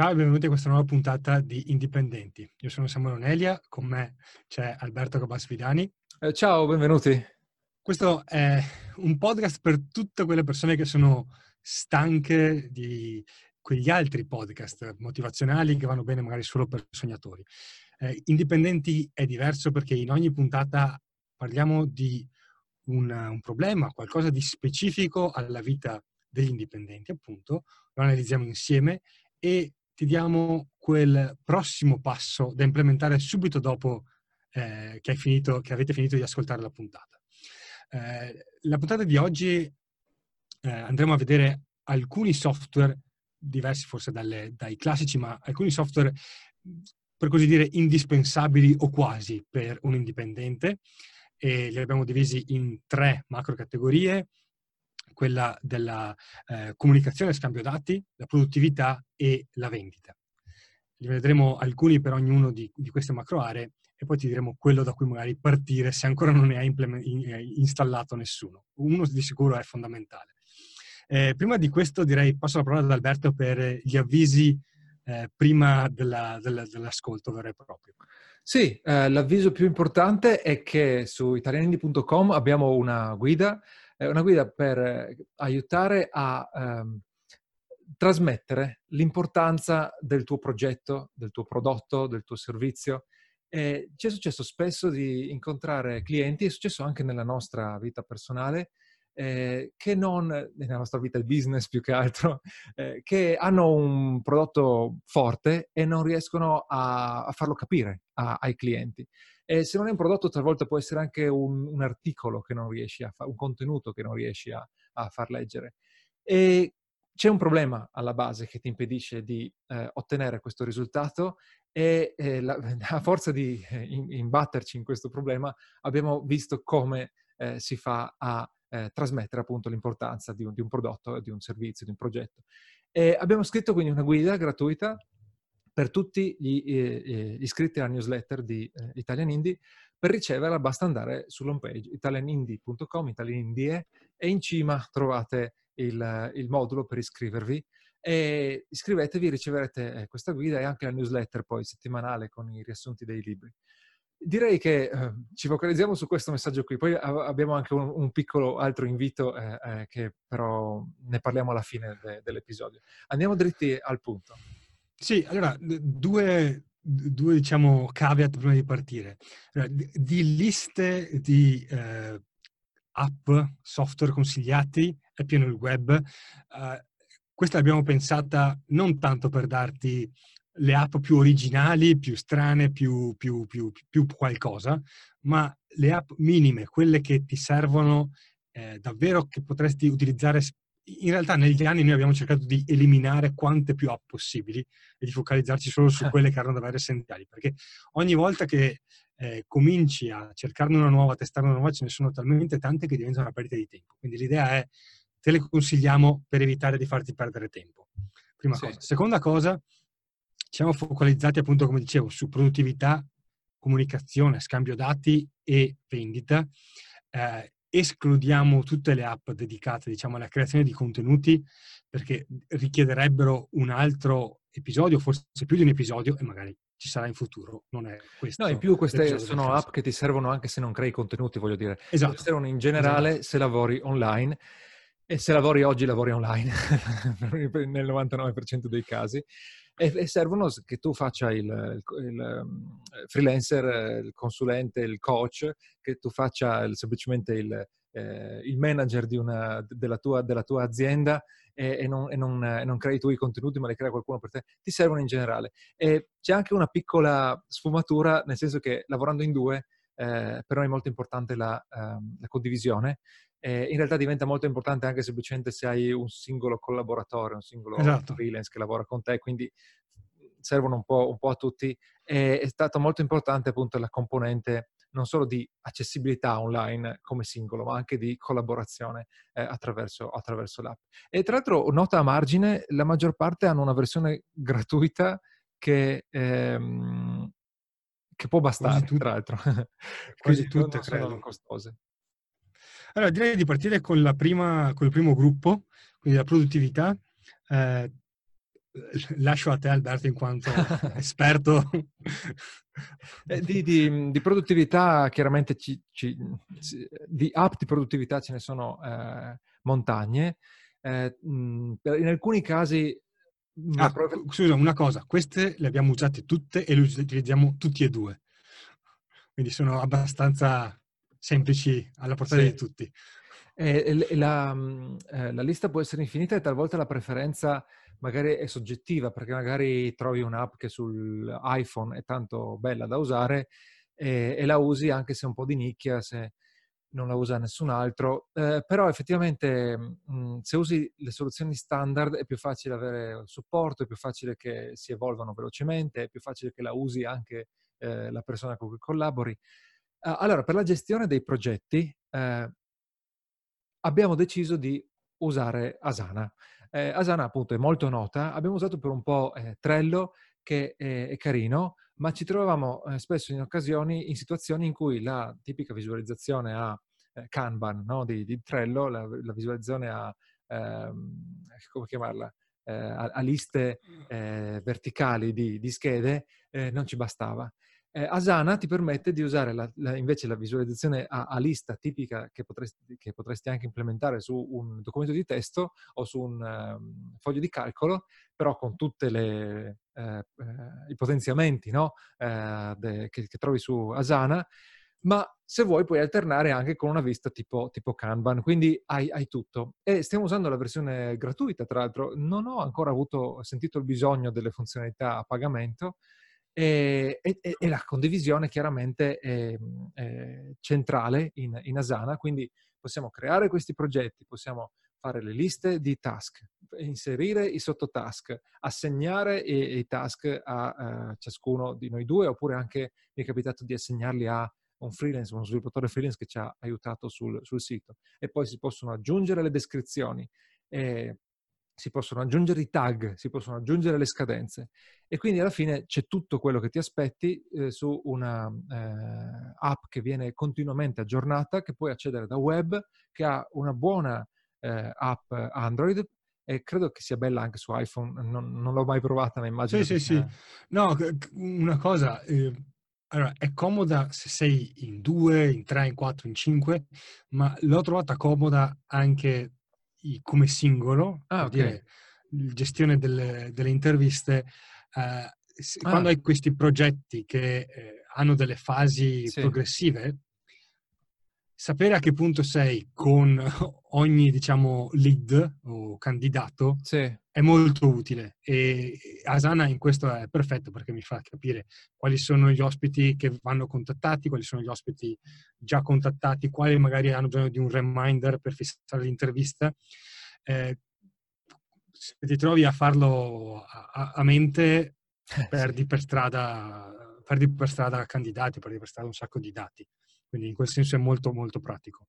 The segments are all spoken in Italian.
Ciao e benvenuti a questa nuova puntata di Indipendenti. Io sono Samuele Onelia, con me c'è Alberto Cabasvidani. Eh, ciao, benvenuti. Questo è un podcast per tutte quelle persone che sono stanche di quegli altri podcast motivazionali che vanno bene magari solo per sognatori. Eh, Indipendenti è diverso perché in ogni puntata parliamo di un, un problema, qualcosa di specifico alla vita degli indipendenti, appunto, lo analizziamo insieme e ti diamo quel prossimo passo da implementare subito dopo eh, che, finito, che, avete finito di ascoltare la puntata. Eh, la puntata di oggi eh, andremo a vedere alcuni software, diversi forse dalle, dai classici, ma alcuni software, per così dire, indispensabili o quasi per un indipendente. E li abbiamo divisi in tre macro categorie quella della eh, comunicazione scambio dati, la produttività e la vendita. Li vedremo alcuni per ognuno di, di queste macro aree e poi ti diremo quello da cui magari partire se ancora non ne hai eh, installato nessuno. Uno di sicuro è fondamentale. Eh, prima di questo direi passo la parola ad Alberto per gli avvisi eh, prima della, della, dell'ascolto vero e proprio. Sì, eh, l'avviso più importante è che su italianindi.com abbiamo una guida è una guida per eh, aiutare a ehm, trasmettere l'importanza del tuo progetto, del tuo prodotto, del tuo servizio. E ci è successo spesso di incontrare clienti, è successo anche nella nostra vita personale, eh, che non, nella nostra vita di business più che altro, eh, che hanno un prodotto forte e non riescono a, a farlo capire a, ai clienti. E se non è un prodotto, talvolta può essere anche un, un articolo che non riesci a fare, un contenuto che non riesci a, a far leggere. E c'è un problema alla base che ti impedisce di eh, ottenere questo risultato e eh, la, a forza di eh, imbatterci in questo problema abbiamo visto come eh, si fa a eh, trasmettere appunto l'importanza di un, di un, prodotto, di un servizio, di un progetto. E abbiamo scritto quindi una guida gratuita per tutti gli, eh, eh, iscritti alla newsletter di eh, Italian Indie. Per riceverla basta andare sull'home page italianindie.com, italianindie, e in cima trovate il, il, modulo per iscrivervi. E iscrivetevi, riceverete eh, questa guida e anche la newsletter poi settimanale con i riassunti dei libri. Direi che eh, ci focalizziamo su questo messaggio qui, poi abbiamo anche un, un piccolo altro invito eh, eh, che però ne parliamo alla fine de- dell'episodio. Andiamo dritti al punto. Sì, allora, due, due diciamo, caveat prima di partire. Allora, di liste di eh, app, software consigliati è pieno il web. Uh, questa l'abbiamo pensata non tanto per darti le app più originali, più strane, più, più, più, più qualcosa, ma le app minime, quelle che ti servono eh, davvero, che potresti utilizzare in realtà negli anni noi abbiamo cercato di eliminare quante più app possibili e di focalizzarci solo su quelle che erano davvero essenziali, perché ogni volta che eh, cominci a cercarne una nuova, a testarne una nuova, ce ne sono talmente tante che diventano una perdita di tempo. Quindi l'idea è, te le consigliamo per evitare di farti perdere tempo. Prima sì. cosa. Seconda cosa, siamo focalizzati appunto, come dicevo, su produttività, comunicazione, scambio dati e vendita. Eh, escludiamo tutte le app dedicate diciamo, alla creazione di contenuti perché richiederebbero un altro episodio, forse più di un episodio e magari ci sarà in futuro, non è questo. No, in più queste sono app che ti servono anche se non crei contenuti, voglio dire. Esatto. Ti servono in generale esatto. se lavori online e se lavori oggi lavori online nel 99% dei casi e, servono che tu faccia il, il, il, ehm, freelancer, il consulente, il coach, che tu faccia il, semplicemente il, eh, il manager una, della, tua, della, tua, azienda e, e, non, e, non, e, non, crei i contenuti, ma li crea qualcuno per te, ti servono in generale. E c'è anche una piccola sfumatura, nel senso che lavorando in due, eh, per noi è molto importante la, um, la condivisione eh, in realtà diventa molto importante anche semplicemente se hai un singolo collaboratore, un singolo esatto. freelance che lavora con te, quindi servono un po', un po', a tutti. E è stata molto importante appunto la componente non solo di accessibilità online come singolo, ma anche di collaborazione eh, attraverso, attraverso, l'app. E tra l'altro, nota a margine, la maggior parte hanno una versione gratuita che, ehm, che può bastare, tra l'altro. Quasi tutte, sono costose. Allora, direi di partire con, la prima, con il primo gruppo, quindi la produttività. Eh, lascio a te Alberto in quanto esperto. Eh, di, di, di, produttività, chiaramente, ci, ci, di app di produttività ce ne sono eh, montagne. Eh, in alcuni casi... Ah, proprio... Scusa, una cosa, queste le abbiamo usate tutte e le utilizziamo tutti e due. Quindi sono abbastanza semplici alla portata sì. di tutti. La, eh, la, lista può essere infinita e talvolta la preferenza magari è soggettiva perché magari trovi un'app che sull'iPhone è tanto bella da usare e, e, la usi anche se è un po' di nicchia, se non la usa nessun altro. Eh, però effettivamente mh, se usi le soluzioni standard è più facile avere supporto, è più facile che si evolvano velocemente, è più facile che la usi anche eh, la persona con cui collabori. Uh, allora, per la gestione dei progetti, eh, abbiamo deciso di usare Asana. Eh, Asana appunto è molto nota, abbiamo usato per un po' eh, Trello che è, è, carino, ma ci trovavamo eh, spesso in occasioni, in situazioni in cui la tipica visualizzazione a eh, Kanban no? di, di, Trello, la, la visualizzazione a, ehm, come chiamarla, eh, a, a, liste eh, verticali di, di schede, non ci bastava. Eh, Asana ti permette di usare la, la, invece la visualizzazione a, a lista tipica che potresti, che potresti, anche implementare su un documento di testo o su un um, foglio di calcolo, però con tutti eh, eh, i potenziamenti no? eh, de, che, che, trovi su Asana, ma se vuoi puoi alternare anche con una vista tipo, tipo Kanban, quindi hai, hai, tutto. E stiamo usando la versione gratuita, tra l'altro non ho ancora avuto, sentito il bisogno delle funzionalità a pagamento, e, e, e, la condivisione chiaramente è, è centrale in, in, Asana, quindi possiamo creare questi progetti, possiamo fare le liste di task, inserire i sottotask, assegnare i, i task a uh, ciascuno di noi due, oppure anche mi è capitato di assegnarli a un freelance, uno sviluppatore freelance che ci ha aiutato sul, sul sito. E poi si possono aggiungere le descrizioni. E si possono aggiungere i tag, si possono aggiungere le scadenze e quindi alla fine c'è tutto quello che ti aspetti eh, su una eh, app che viene continuamente aggiornata, che puoi accedere da web, che ha una buona eh, app Android e credo che sia bella anche su iPhone, non, non l'ho mai provata, ma immagino. Sì, sì, sì. No, una cosa, eh, allora, è comoda se sei in due, in tre, in quattro, in cinque, ma l'ho trovata comoda anche come singolo, ah, okay. dire, gestione delle, delle interviste, eh, quando ah. hai questi progetti che eh, hanno delle fasi sì. progressive, sapere a che punto sei con ogni, diciamo, lead o candidato sì. è molto utile e Asana in questo è perfetto perché mi fa capire quali sono gli ospiti che vanno contattati, quali sono gli ospiti già contattati, quali magari hanno bisogno di un reminder per fissare l'intervista. Eh, se ti trovi a farlo a, a mente, eh, perdi per strada perdi per strada candidati, perdi per strada un sacco di dati. Quindi in quel senso è molto molto pratico.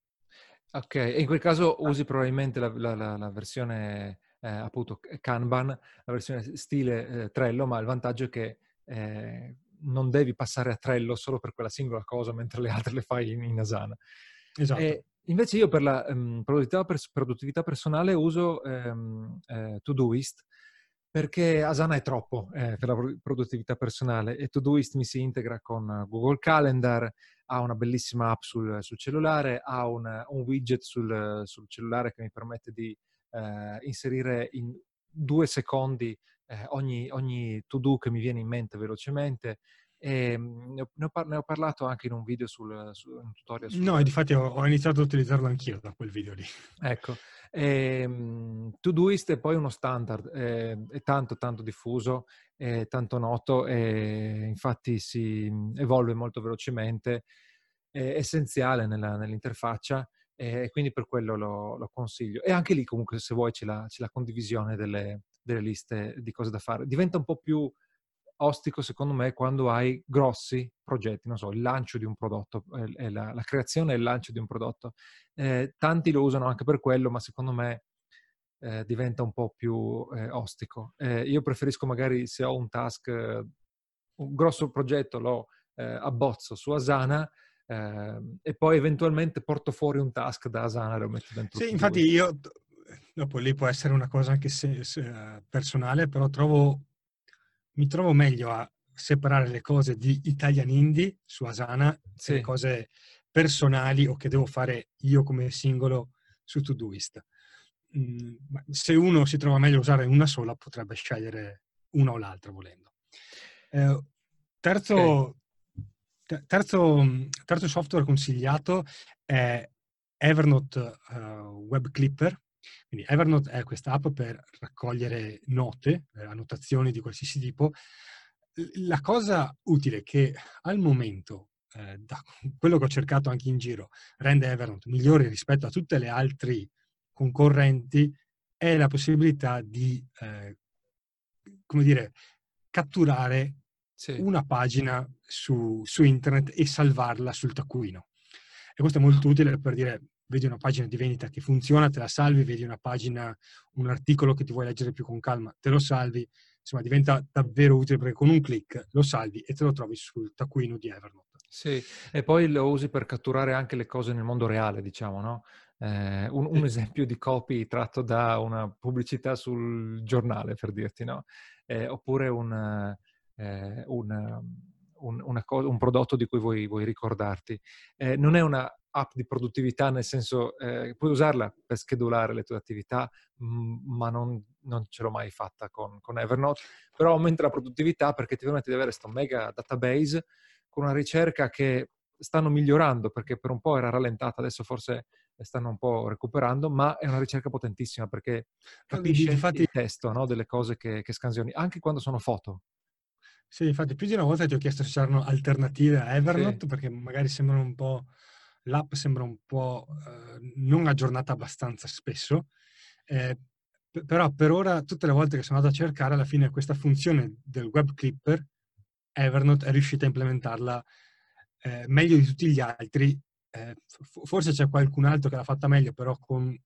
Ok, e in quel caso usi probabilmente la, la, la, la versione eh, appunto Kanban, la versione stile eh, Trello, ma il vantaggio è che eh, non devi passare a Trello solo per quella singola cosa, mentre le altre le fai in, in Asana. Esatto. E invece io per la um, produttività, pers- produttività, personale uso um, eh, Todoist, perché Asana è troppo eh, per la produttività personale e Todoist mi si integra con Google Calendar, ha una bellissima app sul, sul cellulare, ha un, un widget sul, sul, cellulare che mi permette di eh, inserire in due secondi eh, ogni, ogni to-do che mi viene in mente velocemente. E, mm, ne, ho, ne, ho, parlato anche in un video sul, su un tutorial. Sul... No, difatti ho, ho iniziato a utilizzarlo anch'io da quel video lì. Ecco, e, um, Todoist è poi uno standard, è, è tanto tanto diffuso, è tanto noto e infatti si evolve molto velocemente, è essenziale nella, nell'interfaccia e quindi per quello lo, lo, consiglio. E anche lì comunque se vuoi c'è la, c'è la condivisione delle, delle liste di cose da fare. Diventa un po' più ostico secondo me quando hai grossi progetti, non so, il lancio di un prodotto, eh, la, la, creazione e il lancio di un prodotto. Eh, tanti lo usano anche per quello, ma secondo me eh, diventa un po' più eh, ostico. Eh, io preferisco magari se ho un task, un grosso progetto, lo eh, abbozzo su Asana ehm, e poi eventualmente porto fuori un task da Asana e lo metto dentro. Sì, infatti io dopo lì può essere una cosa anche se, se, personale, però trovo, mi trovo meglio a separare le cose di Italian Indie su Asana sì. e le cose personali o che devo fare io come singolo su Todoist. Mm, se uno si trova meglio a usare una sola, potrebbe scegliere una o l'altra volendo. Eh, terzo, okay. terzo, terzo, software consigliato è Evernote uh, Web Clipper. Quindi Evernote è questa app per raccogliere note, eh, annotazioni di qualsiasi tipo. La cosa utile che al momento, eh, da quello che ho cercato anche in giro, rende Evernote migliore rispetto a tutte le altre concorrenti è la possibilità di, eh, come dire, catturare sì. una pagina su, su, internet e salvarla sul taccuino. E questo è molto utile per dire, vedi una pagina di vendita che funziona, te la salvi, vedi una pagina, un articolo che ti vuoi leggere più con calma, te lo salvi, insomma diventa davvero utile perché con un clic lo salvi e te lo trovi sul taccuino di Evernote. Sì, e poi lo usi per catturare anche le cose nel mondo reale, diciamo, no? Eh, un, un, esempio di copy tratto da una pubblicità sul giornale, per dirti, no? Eh, oppure un, eh, un, un, cosa, un, prodotto di cui vuoi, vuoi ricordarti. Eh, non è una app di produttività, nel senso eh, puoi usarla per schedulare le tue attività, mh, ma non, non, ce l'ho mai fatta con, con, Evernote, però aumenta la produttività perché ti permette di avere questo mega database con una ricerca che stanno migliorando perché per un po' era rallentata, adesso forse stanno un po' recuperando, ma è una ricerca potentissima perché capisce Infatti... il testo no? delle cose che, che scansioni, anche quando sono foto. Sì, infatti più di una volta ti ho chiesto se c'erano alternative a Evernote sì. perché magari sembrano un po', l'app sembra un po' eh, non aggiornata abbastanza spesso, eh, p- però per ora tutte le volte che sono andato a cercare alla fine questa funzione del web clipper Evernote è riuscita a implementarla eh, meglio di tutti gli altri eh, forse c'è qualcun altro che l'ha fatta meglio, però con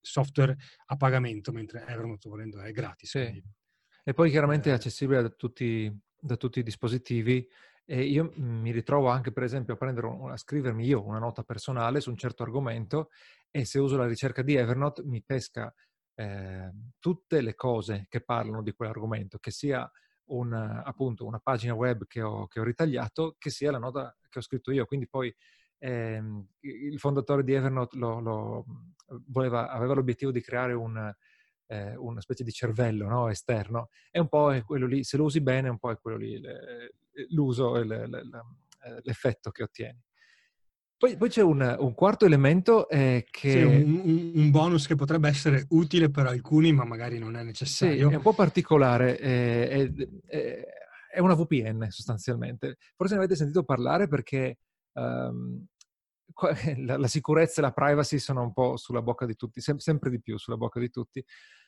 software a pagamento, mentre Evernote volendo è gratis. Sì. E poi chiaramente è eh. accessibile da tutti, da tutti i dispositivi. E io mi ritrovo anche, per esempio, a, un, a scrivermi io una nota personale su un certo argomento e se uso la ricerca di Evernote mi pesca eh, tutte le cose che parlano di quell'argomento, che sia un, appunto una pagina web che ho, che ho, ritagliato, che sia la nota che ho scritto io. Quindi poi ehm, il fondatore di Evernote lo, lo voleva, aveva l'obiettivo di creare un, eh, una specie di cervello no? esterno. È un po' quello lì, se lo usi bene, è un po' quello lì l'uso e eh, l'effetto che ottieni. Poi, poi, c'è un, un, quarto elemento eh, che... Sì, un, un, bonus che potrebbe essere utile per alcuni, ma magari non è necessario. Sì, è un po' particolare. Eh, è, è, è, una VPN sostanzialmente. Forse ne avete sentito parlare perché um, la, la, sicurezza e la privacy sono un po' sulla bocca di tutti, sem- sempre di più sulla bocca di tutti.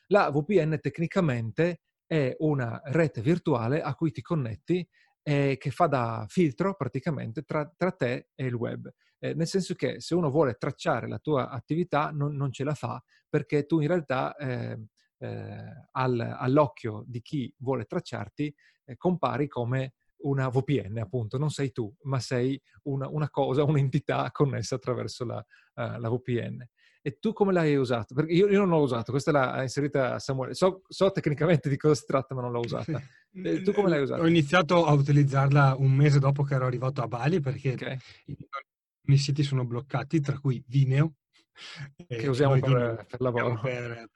La VPN tecnicamente è una rete virtuale a cui ti connetti eh, che fa da filtro praticamente tra, tra te e il web. Eh, nel senso che se uno vuole tracciare la tua attività non, non ce la fa perché tu in realtà eh, eh al, all'occhio di chi vuole tracciarti eh, compari come una VPN, appunto, non sei tu, ma sei una, una cosa, un'entità connessa attraverso la, uh, la, VPN. E tu come l'hai usato? Perché io, io non l'ho usato, questa l'ha inserita Samuele. So, so, tecnicamente di cosa si tratta, ma non l'ho usata. E tu come l'hai usata? Ho iniziato a utilizzarla un mese dopo che ero arrivato a Bali perché okay. i miei siti sono bloccati, tra cui Vimeo. Che usiamo per, per lavoro. Per, per,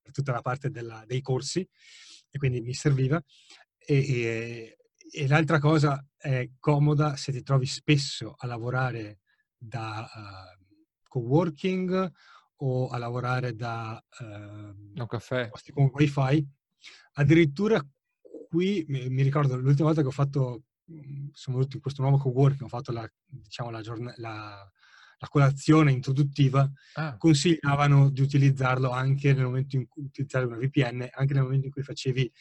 per, tutta la parte della, dei corsi e quindi mi serviva. E, e e l'altra cosa è comoda se ti trovi spesso a lavorare da uh, coworking o a lavorare da un caffè con wifi. Addirittura qui mi, mi, ricordo l'ultima volta che ho fatto, mm, sono venuto in questo nuovo coworking, ho fatto la, diciamo, la, giorn- la, la colazione introduttiva, ah. consigliavano di utilizzarlo anche nel momento in cui utilizzare una VPN, anche nel momento in cui facevi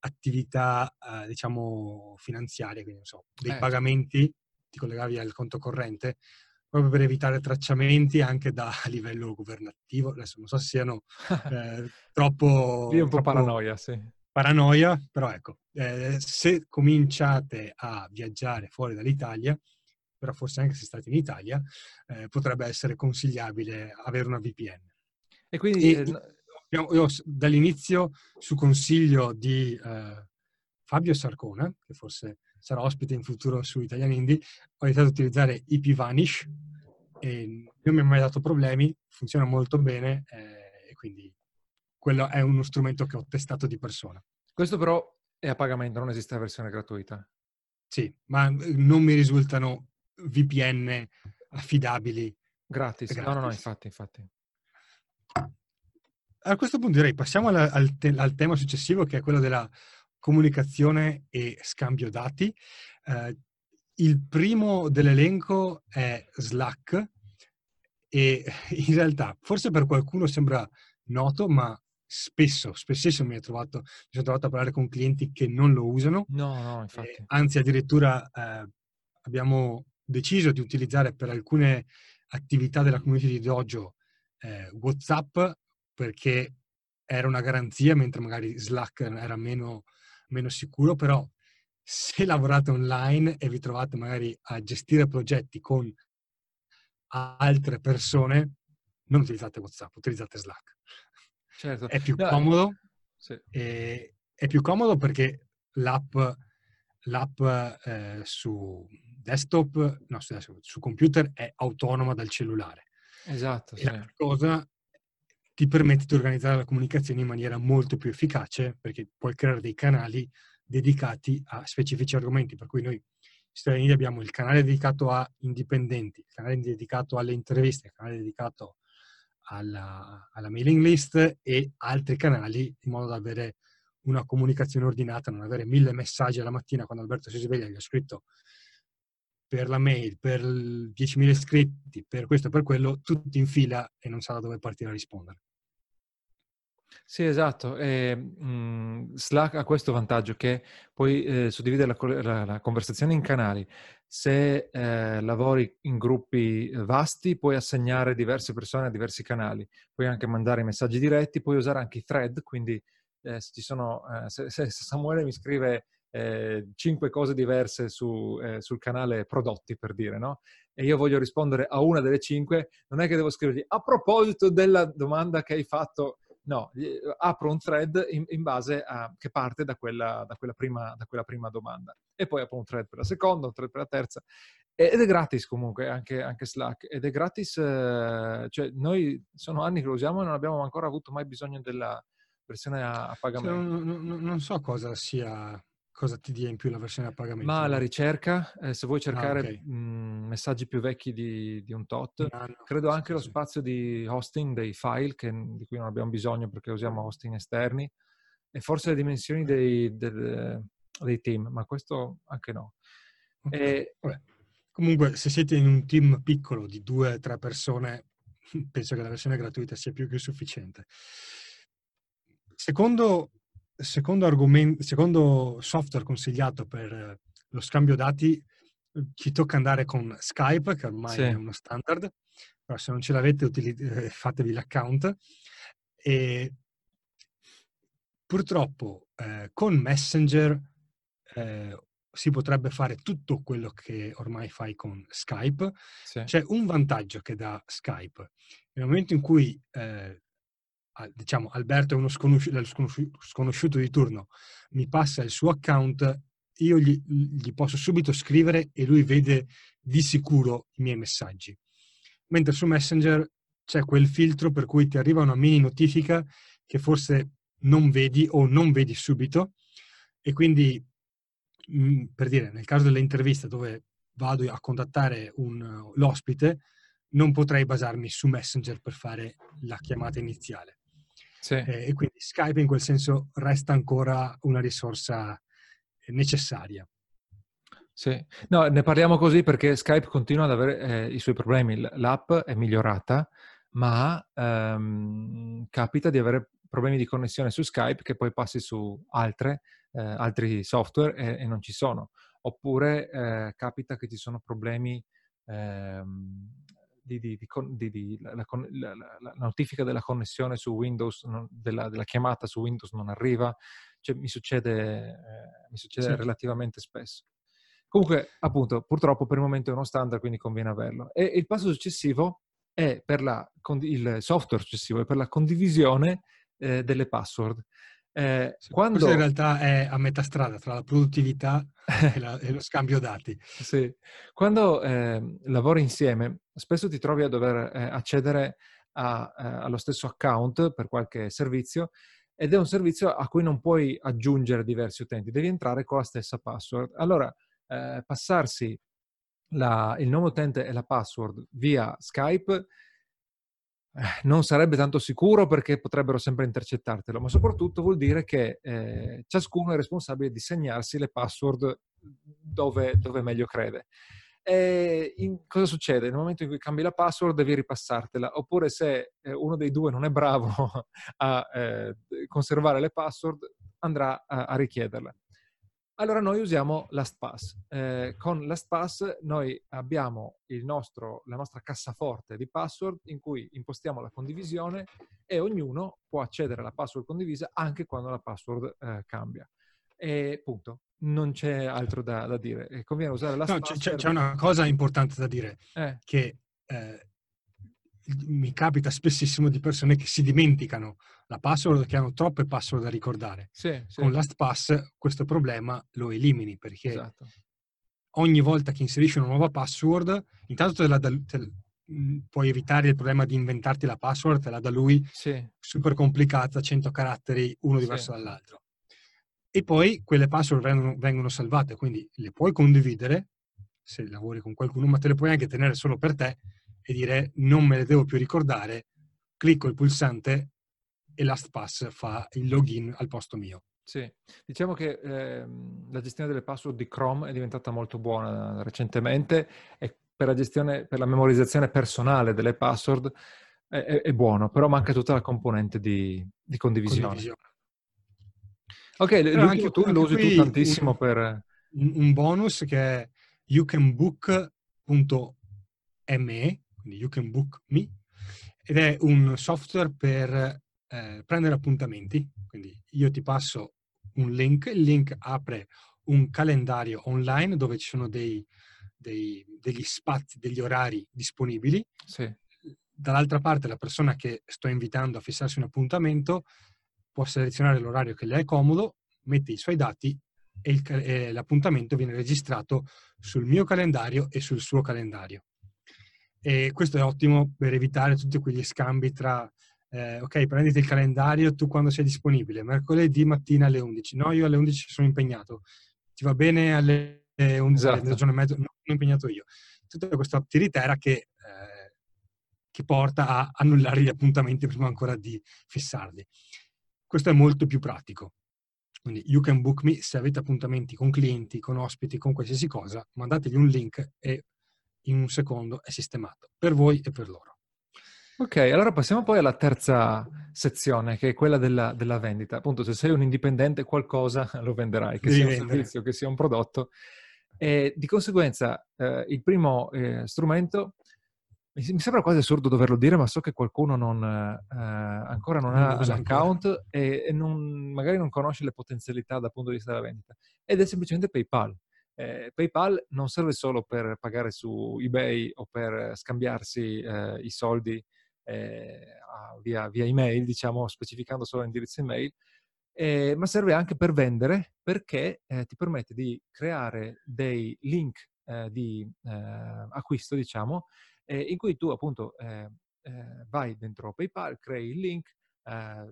attività, eh, diciamo, finanziarie, quindi non so, dei eh. pagamenti, ti collegavi al conto corrente, proprio per evitare tracciamenti anche da livello governativo. Adesso non so se siano eh, troppo... Lì un po' paranoia, sì. Paranoia, però ecco, eh, se cominciate a viaggiare fuori dall'Italia, però forse anche se state in Italia, eh, potrebbe essere consigliabile avere una VPN. E quindi... E, eh, Io dall'inizio, su consiglio di eh, Fabio Sarcona, che forse sarà ospite in futuro su Italian Indie, ho iniziato ad utilizzare IP Vanish e non mi ha mai dato problemi, funziona molto bene eh, e quindi quello è uno strumento che ho testato di persona. Questo però è a pagamento, non esiste la versione gratuita. Sì, ma non mi risultano VPN affidabili. Gratis. gratis. No, no, no, infatti, infatti. A questo punto direi passiamo al, al, te, al tema successivo che è quello della comunicazione e scambio dati. Eh, il primo dell'elenco è Slack e in realtà forse per qualcuno sembra noto, ma spesso, spessissimo mi, mi sono trovato a parlare con clienti che non lo usano. No, no, infatti. Eh, anzi, addirittura eh, abbiamo deciso di utilizzare per alcune attività della community di Dojo eh, WhatsApp perché era una garanzia, mentre magari Slack era meno, meno sicuro, però se lavorate online e vi trovate magari a gestire progetti con altre persone, non utilizzate WhatsApp, utilizzate Slack. Certo. È più no, comodo. Sì. è più comodo perché l'app, l'app eh, su desktop, no, su, desktop, su computer è autonoma dal cellulare. Esatto. E sì. cosa ti permette di organizzare la comunicazione in maniera molto più efficace perché puoi creare dei canali dedicati a specifici argomenti. Per cui noi in abbiamo il canale dedicato a indipendenti, il canale dedicato alle interviste, il canale dedicato alla, alla, mailing list e altri canali in modo da avere una comunicazione ordinata, non avere mille messaggi alla mattina quando Alberto si sveglia e gli ho scritto per la mail, per 10.000 iscritti, per questo per quello, tutti in fila e non sa da dove partire a rispondere. Sì, esatto. E, mh, Slack ha questo vantaggio che puoi eh, suddividere la, la, la, conversazione in canali. Se eh, lavori in gruppi vasti, puoi assegnare diverse persone a diversi canali. Puoi anche mandare messaggi diretti, puoi usare anche i thread, quindi eh, se, sono, eh, se, se, Samuele mi scrive cinque cose diverse su, sul canale prodotti, per dire, no? E io voglio rispondere a una delle cinque, non è che devo scrivergli a proposito della domanda che hai fatto No, apro un thread in, in base a, che parte da quella, da, quella prima, da quella, prima, domanda. E poi apro un thread per la seconda, un thread per la terza. Ed è gratis comunque anche, anche Slack. Ed è gratis, eh, cioè noi sono anni che lo usiamo e non abbiamo ancora avuto mai bisogno della versione a, a pagamento. Cioè, non, non, non so cosa sia cosa ti dia in più la versione a pagamento? Ma la ricerca, eh, se vuoi cercare ah, okay. mh, messaggi più vecchi di, di un tot, no, no, credo anche sì, lo spazio di hosting dei file, che, di cui non abbiamo bisogno perché usiamo hosting esterni, e forse le dimensioni dei, del, dei team, ma questo anche no. Okay. E, Comunque, se siete in un team piccolo di due o tre persone, penso che la versione gratuita sia più che sufficiente. Secondo secondo, argomento, secondo software consigliato per lo scambio dati, ci tocca andare con Skype, che ormai sì. è uno standard, però se non ce l'avete utili- eh, fatevi l'account. E purtroppo eh, con Messenger eh, si potrebbe fare tutto quello che ormai fai con Skype. Sì. C'è un vantaggio che dà Skype. Nel momento in cui eh, diciamo, Alberto è uno sconosciuto, sconosciuto, di turno, mi passa il suo account, io gli, gli, posso subito scrivere e lui vede di sicuro i miei messaggi. Mentre su Messenger c'è quel filtro per cui ti arriva una mini notifica che forse non vedi o non vedi subito e quindi, mm, per dire, nel caso delle interviste dove vado a contattare un, l'ospite, non potrei basarmi su Messenger per fare la chiamata iniziale. Sì. Eh, e quindi Skype in quel senso resta ancora una risorsa necessaria. Sì, no, ne parliamo così perché Skype continua ad avere eh, i suoi problemi. L'app è migliorata, ma ehm, capita di avere problemi di connessione su Skype che poi passi su altre, eh, altri software e, e, non ci sono. Oppure eh, capita che ci sono problemi ehm, di, di, di, la, la, la, notifica della connessione su Windows, non, della, della, chiamata su Windows non arriva, cioè, mi succede, eh, mi succede sì. relativamente spesso. Comunque, appunto, purtroppo per il momento è uno standard, quindi conviene averlo. E il passo successivo è per la, il software successivo è per la condivisione eh, delle password. Eh, quando... Questo in realtà è a metà strada tra la produttività e, la, e, lo scambio dati. Sì. Quando eh, lavori insieme, spesso ti trovi a dover eh, accedere a, eh, allo stesso account per qualche servizio ed è un servizio a cui non puoi aggiungere diversi utenti, devi entrare con la stessa password. Allora, eh, passarsi la, il nome utente e la password via Skype non sarebbe tanto sicuro perché potrebbero sempre intercettartelo, ma soprattutto vuol dire che eh, ciascuno è responsabile di segnarsi le password dove, dove meglio crede. E in, cosa succede? Nel momento in cui cambi la password devi ripassartela, oppure se eh, uno dei due non è bravo a eh, conservare le password, andrà a, a richiederle. Allora noi usiamo LastPass. Eh, con LastPass noi abbiamo nostro, la nostra cassaforte di password in cui impostiamo la condivisione e ognuno può accedere alla password condivisa anche quando la password eh, cambia. E punto. Non c'è altro da, da dire. E conviene usare LastPass. No, c'è, c'è, una cosa importante da dire, eh. che eh, mi capita spessissimo di persone che si dimenticano la password, che hanno troppe password da ricordare. Sì, sì. Con LastPass questo problema lo elimini perché esatto. ogni volta che inserisci una nuova password, intanto te la, te, mm, puoi evitare il problema di inventarti la password, te la da lui, sì. super complicata, 100 caratteri, uno diverso dall'altro. E poi quelle password vengono, vengono salvate, quindi le puoi condividere se lavori con qualcuno, ma te le puoi anche tenere solo per te e dire non me le devo più ricordare, clicco il pulsante e LastPass fa il login al posto mio. Sì, diciamo che eh, la gestione delle password di Chrome è diventata molto buona recentemente e per la gestione, per la memorizzazione personale delle password è, è, è buono, però manca tutta la componente di, di condivisione. condivisione. Ok, anche tu lo usi tu tantissimo un, per... Un bonus che è youcanbook.me quindi You Can Book Me, ed è un software per eh, prendere appuntamenti. Quindi io ti passo un link, il link apre un calendario online dove ci sono dei, dei, degli spazi, degli orari disponibili. Sì. Dall'altra parte la persona che sto invitando a fissarsi un appuntamento può selezionare l'orario che le è comodo, mette i suoi dati e, il, e l'appuntamento viene registrato sul mio calendario e sul suo calendario. E questo è ottimo per evitare tutti quegli scambi tra, eh, ok, prenditi il calendario, tu quando sei disponibile, mercoledì mattina alle 11. No, io alle 11 sono impegnato. Ti va bene alle 11, esatto. mezzogiorno e mezzo? No, sono impegnato io. Tutta questa tiritera che, eh, che porta a annullare gli appuntamenti prima ancora di fissarli. Questo è molto più pratico. Quindi you can book me se avete appuntamenti con clienti, con ospiti, con qualsiasi cosa, mandategli un link e in un secondo è sistemato, per voi e per loro. Ok, allora passiamo poi alla terza sezione, che è quella della, della vendita. Appunto, se sei un indipendente, qualcosa lo venderai, che Devi sia un vendere. servizio, che sia un prodotto. E di conseguenza, eh, il primo eh, strumento, mi, sembra quasi assurdo doverlo dire, ma so che qualcuno non, eh, ancora non, non ha un account e, e non, magari non conosce le potenzialità dal punto di vista della vendita. Ed è semplicemente PayPal. Eh, PayPal non serve solo per pagare su eBay o per scambiarsi eh, i soldi eh, via, via, email, diciamo, specificando solo l'indirizzo email, eh, ma serve anche per vendere perché eh, ti permette di creare dei link eh, di acquisto, diciamo, in cui tu appunto vai dentro PayPal, crei il link,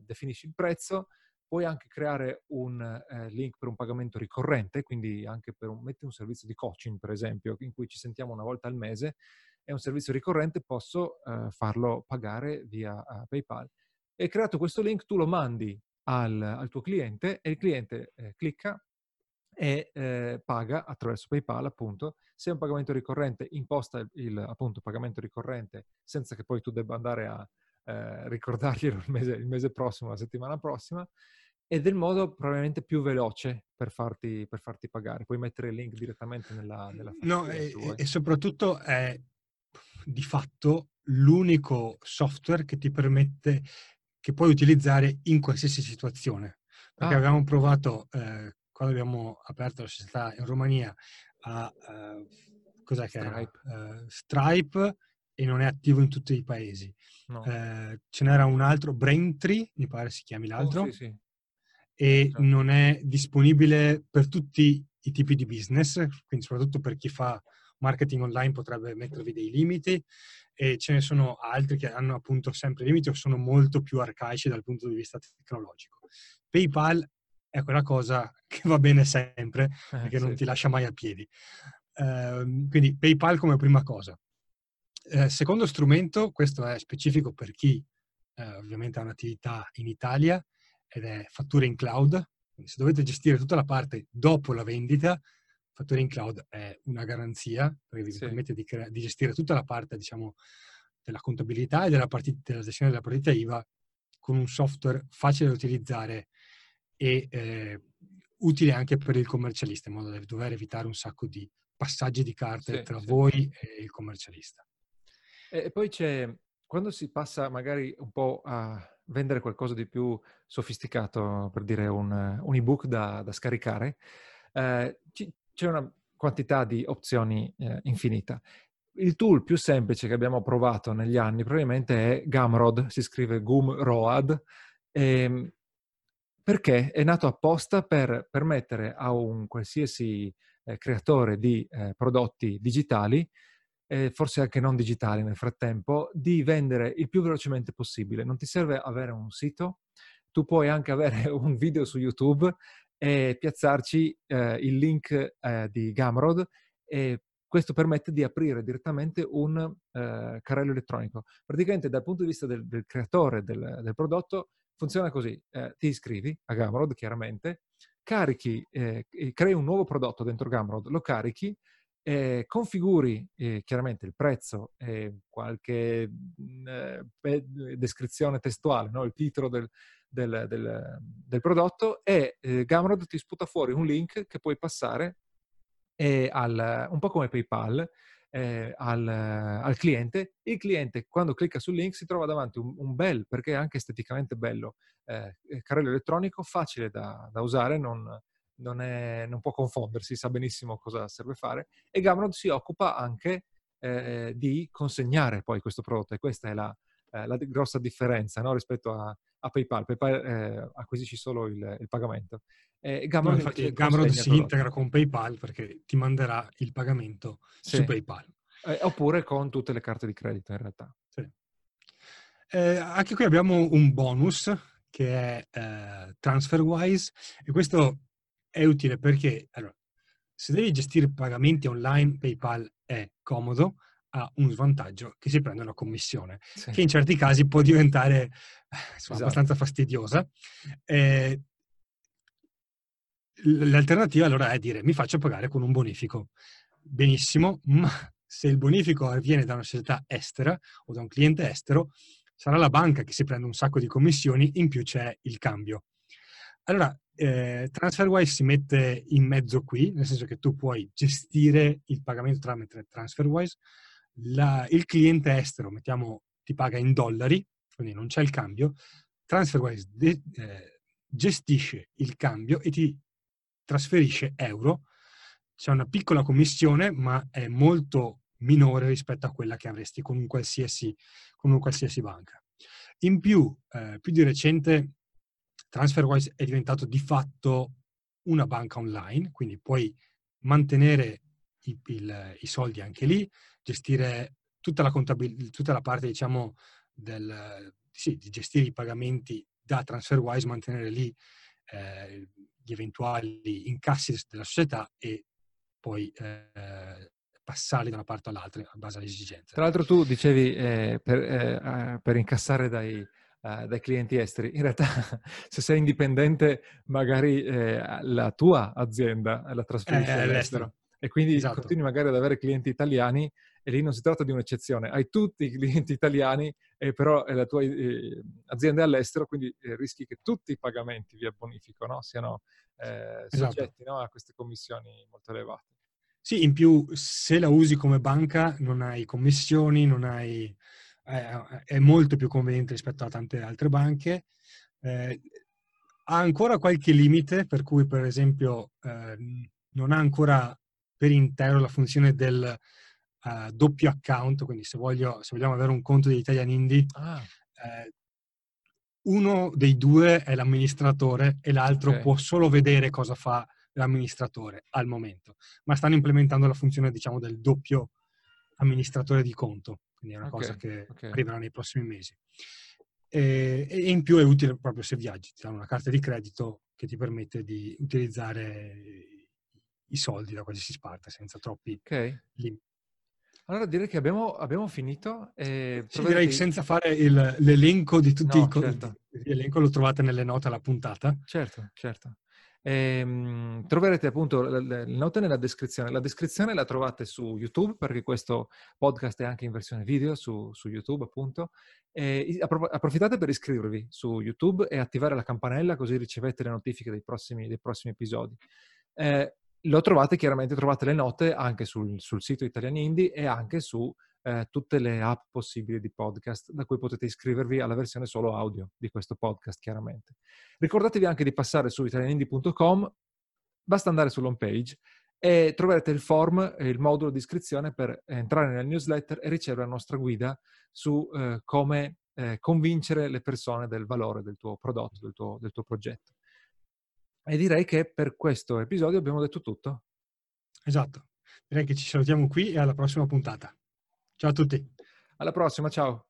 definisci il prezzo, Puoi anche creare un eh, link per un pagamento ricorrente, quindi anche per un, metti un servizio di coaching, per esempio, in cui ci sentiamo una volta al mese, è un servizio ricorrente, posso eh, farlo pagare via uh, PayPal. E creato questo link, tu lo mandi al, al tuo cliente e il cliente eh, clicca e eh, paga attraverso PayPal, appunto. Se è un pagamento ricorrente, imposta il appunto, pagamento ricorrente senza che poi tu debba andare a eh, ricordarglielo il mese, il mese, prossimo, la settimana prossima, ed è il modo probabilmente più veloce per farti, per farti pagare. Puoi mettere il link direttamente nella, nella No, e, e, soprattutto è di fatto l'unico software che ti permette, che puoi utilizzare in qualsiasi situazione. Perché ah. abbiamo provato, eh, quando abbiamo aperto la società in Romania, a... Uh, cos'è Stripe. che era? Uh, Stripe e non è attivo in tutti i paesi. No. Eh, ce n'era un altro, Braintree, mi pare si chiami l'altro, oh, sì, sì. e esatto. non è disponibile per tutti i tipi di business, quindi soprattutto per chi fa marketing online potrebbe mettervi dei limiti e ce ne sono altri che hanno appunto sempre limiti o sono molto più arcaici dal punto di vista tecnologico. PayPal è quella cosa che va bene sempre eh, perché sì. non ti lascia mai a piedi. Uh, quindi PayPal come prima cosa. Eh, secondo strumento, questo è specifico per chi eh, ovviamente ha un'attività in Italia ed è fatture in cloud. Quindi se dovete gestire tutta la parte dopo la vendita, fatture in cloud è una garanzia perché vi sì. permette di, crea- di, gestire tutta la parte, diciamo, della contabilità e della, partita, della gestione della partita IVA con un software facile da utilizzare e eh, utile anche per il commercialista, in modo da dover evitare un sacco di passaggi di carte sì, tra sì. voi e il commercialista. E poi c'è, quando si passa magari un po' a vendere qualcosa di più sofisticato, per dire un, un ebook da, da scaricare, eh, c'è una quantità di opzioni eh, infinita. Il tool più semplice che abbiamo provato negli anni probabilmente è Gumroad, si scrive Gumroad, ehm, perché è nato apposta per permettere a un qualsiasi eh, creatore di eh, prodotti digitali eh, forse anche non digitali nel frattempo, di vendere il più velocemente possibile. Non ti serve avere un sito, tu puoi anche avere un video su YouTube e piazzarci eh, il link eh, di Gamrod e questo permette di aprire direttamente un eh, carrello elettronico. Praticamente dal punto di vista del, del creatore del, del, prodotto funziona così, eh, ti iscrivi a Gamrod chiaramente, carichi, eh, crei un nuovo prodotto dentro Gamrod, lo carichi, eh, configuri eh, chiaramente il prezzo e qualche mh, eh, descrizione testuale, no? il titolo del, del, del, del prodotto e eh, Gumroad ti sputa fuori un link che puoi passare eh, al, un po' come PayPal eh, al, al, cliente. Il cliente quando clicca sul link si trova davanti un, un bel, perché è anche esteticamente bello, carrello elettronico, facile da, da usare, non, non, è, non, può confondersi, sa benissimo cosa serve fare e Gumroad si occupa anche eh, di consegnare poi questo prodotto e questa è la, eh, la grossa differenza no? rispetto a, a, PayPal. PayPal eh, acquisisci solo il, il pagamento. Gumroad, no, infatti Gumroad si integra con PayPal perché ti manderà il pagamento sì. su PayPal. Eh, oppure con tutte le carte di credito in realtà. Sì. Eh, anche qui abbiamo un bonus che è eh, TransferWise e questo è utile perché allora, se devi gestire pagamenti online, PayPal è comodo, ha un svantaggio che si prende una commissione, sì. che in certi casi può diventare insomma, esatto. abbastanza fastidiosa. Eh, l'alternativa allora è dire mi faccio pagare con un bonifico. Benissimo, ma se il bonifico avviene da una società estera o da un cliente estero, sarà la banca che si prende un sacco di commissioni, in più c'è il cambio. Allora, eh, TransferWise si mette in mezzo qui, nel senso che tu puoi gestire il pagamento tramite TransferWise. La, il cliente estero, mettiamo, ti paga in dollari, quindi non c'è il cambio. TransferWise de, eh, gestisce il cambio e ti trasferisce euro. C'è una piccola commissione, ma è molto minore rispetto a quella che avresti con un qualsiasi, con un qualsiasi banca. In più, eh, più di recente TransferWise è diventato di fatto una banca online, quindi puoi mantenere i, il, i soldi anche lì, gestire tutta la, contabil- tutta la parte, diciamo, del, sì, di gestire i pagamenti da TransferWise, mantenere lì eh, gli eventuali incassi della società e poi eh, passarli da una parte all'altra in base alle esigenze. Tra l'altro tu dicevi eh, per, eh, per, incassare dai, eh, dai clienti esteri. In realtà, se sei indipendente, magari eh, la tua azienda la trasferisce eh, all'estero. E quindi esatto. continui magari ad avere clienti italiani e lì non si tratta di un'eccezione. Hai tutti i clienti italiani, e però la tua eh, azienda è all'estero, quindi eh, rischi che tutti i pagamenti via bonifico no? siano eh, esatto. soggetti no? a queste commissioni molto elevate. Sì, in più se la usi come banca non hai commissioni, non hai è, molto più conveniente rispetto a tante altre banche. Eh, ha ancora qualche limite, per cui per esempio eh, non ha ancora per intero la funzione del uh, doppio account, quindi se, voglio, se, vogliamo avere un conto di Italian Indie, ah. eh, uno dei due è l'amministratore e l'altro okay. può solo vedere cosa fa l'amministratore al momento, ma stanno implementando la funzione diciamo del doppio amministratore di conto, quindi è una okay. cosa che okay. arriverà nei prossimi mesi. E, e, in più è utile proprio se viaggi, ti danno una carta di credito che ti permette di utilizzare i soldi da qualsiasi parte senza troppi okay. limiti. Allora direi che abbiamo, abbiamo finito. E sì, direi che senza fare il, l'elenco di tutti no, i certo. l'elenco lo trovate nelle note alla puntata. Certo, certo. E, um, troverete appunto le, note nella descrizione. La descrizione la trovate su YouTube perché questo podcast è anche in versione video su, su YouTube appunto. E approfittate per iscrivervi su YouTube e attivare la campanella così ricevete le notifiche dei prossimi, dei prossimi episodi. Eh, lo trovate chiaramente, trovate le note anche sul, sul sito Italian Indie e anche su eh, tutte le app possibili di podcast da cui potete iscrivervi alla versione solo audio di questo podcast chiaramente. Ricordatevi anche di passare su italianindie.com, basta andare sull'home page e troverete il form e il modulo di iscrizione per entrare nel newsletter e ricevere la nostra guida su eh, come eh, convincere le persone del valore del tuo prodotto, del tuo, del tuo progetto. E direi che per questo episodio abbiamo detto tutto. Esatto. Direi che ci salutiamo qui e alla prossima puntata. Ciao a tutti. Alla prossima, ciao.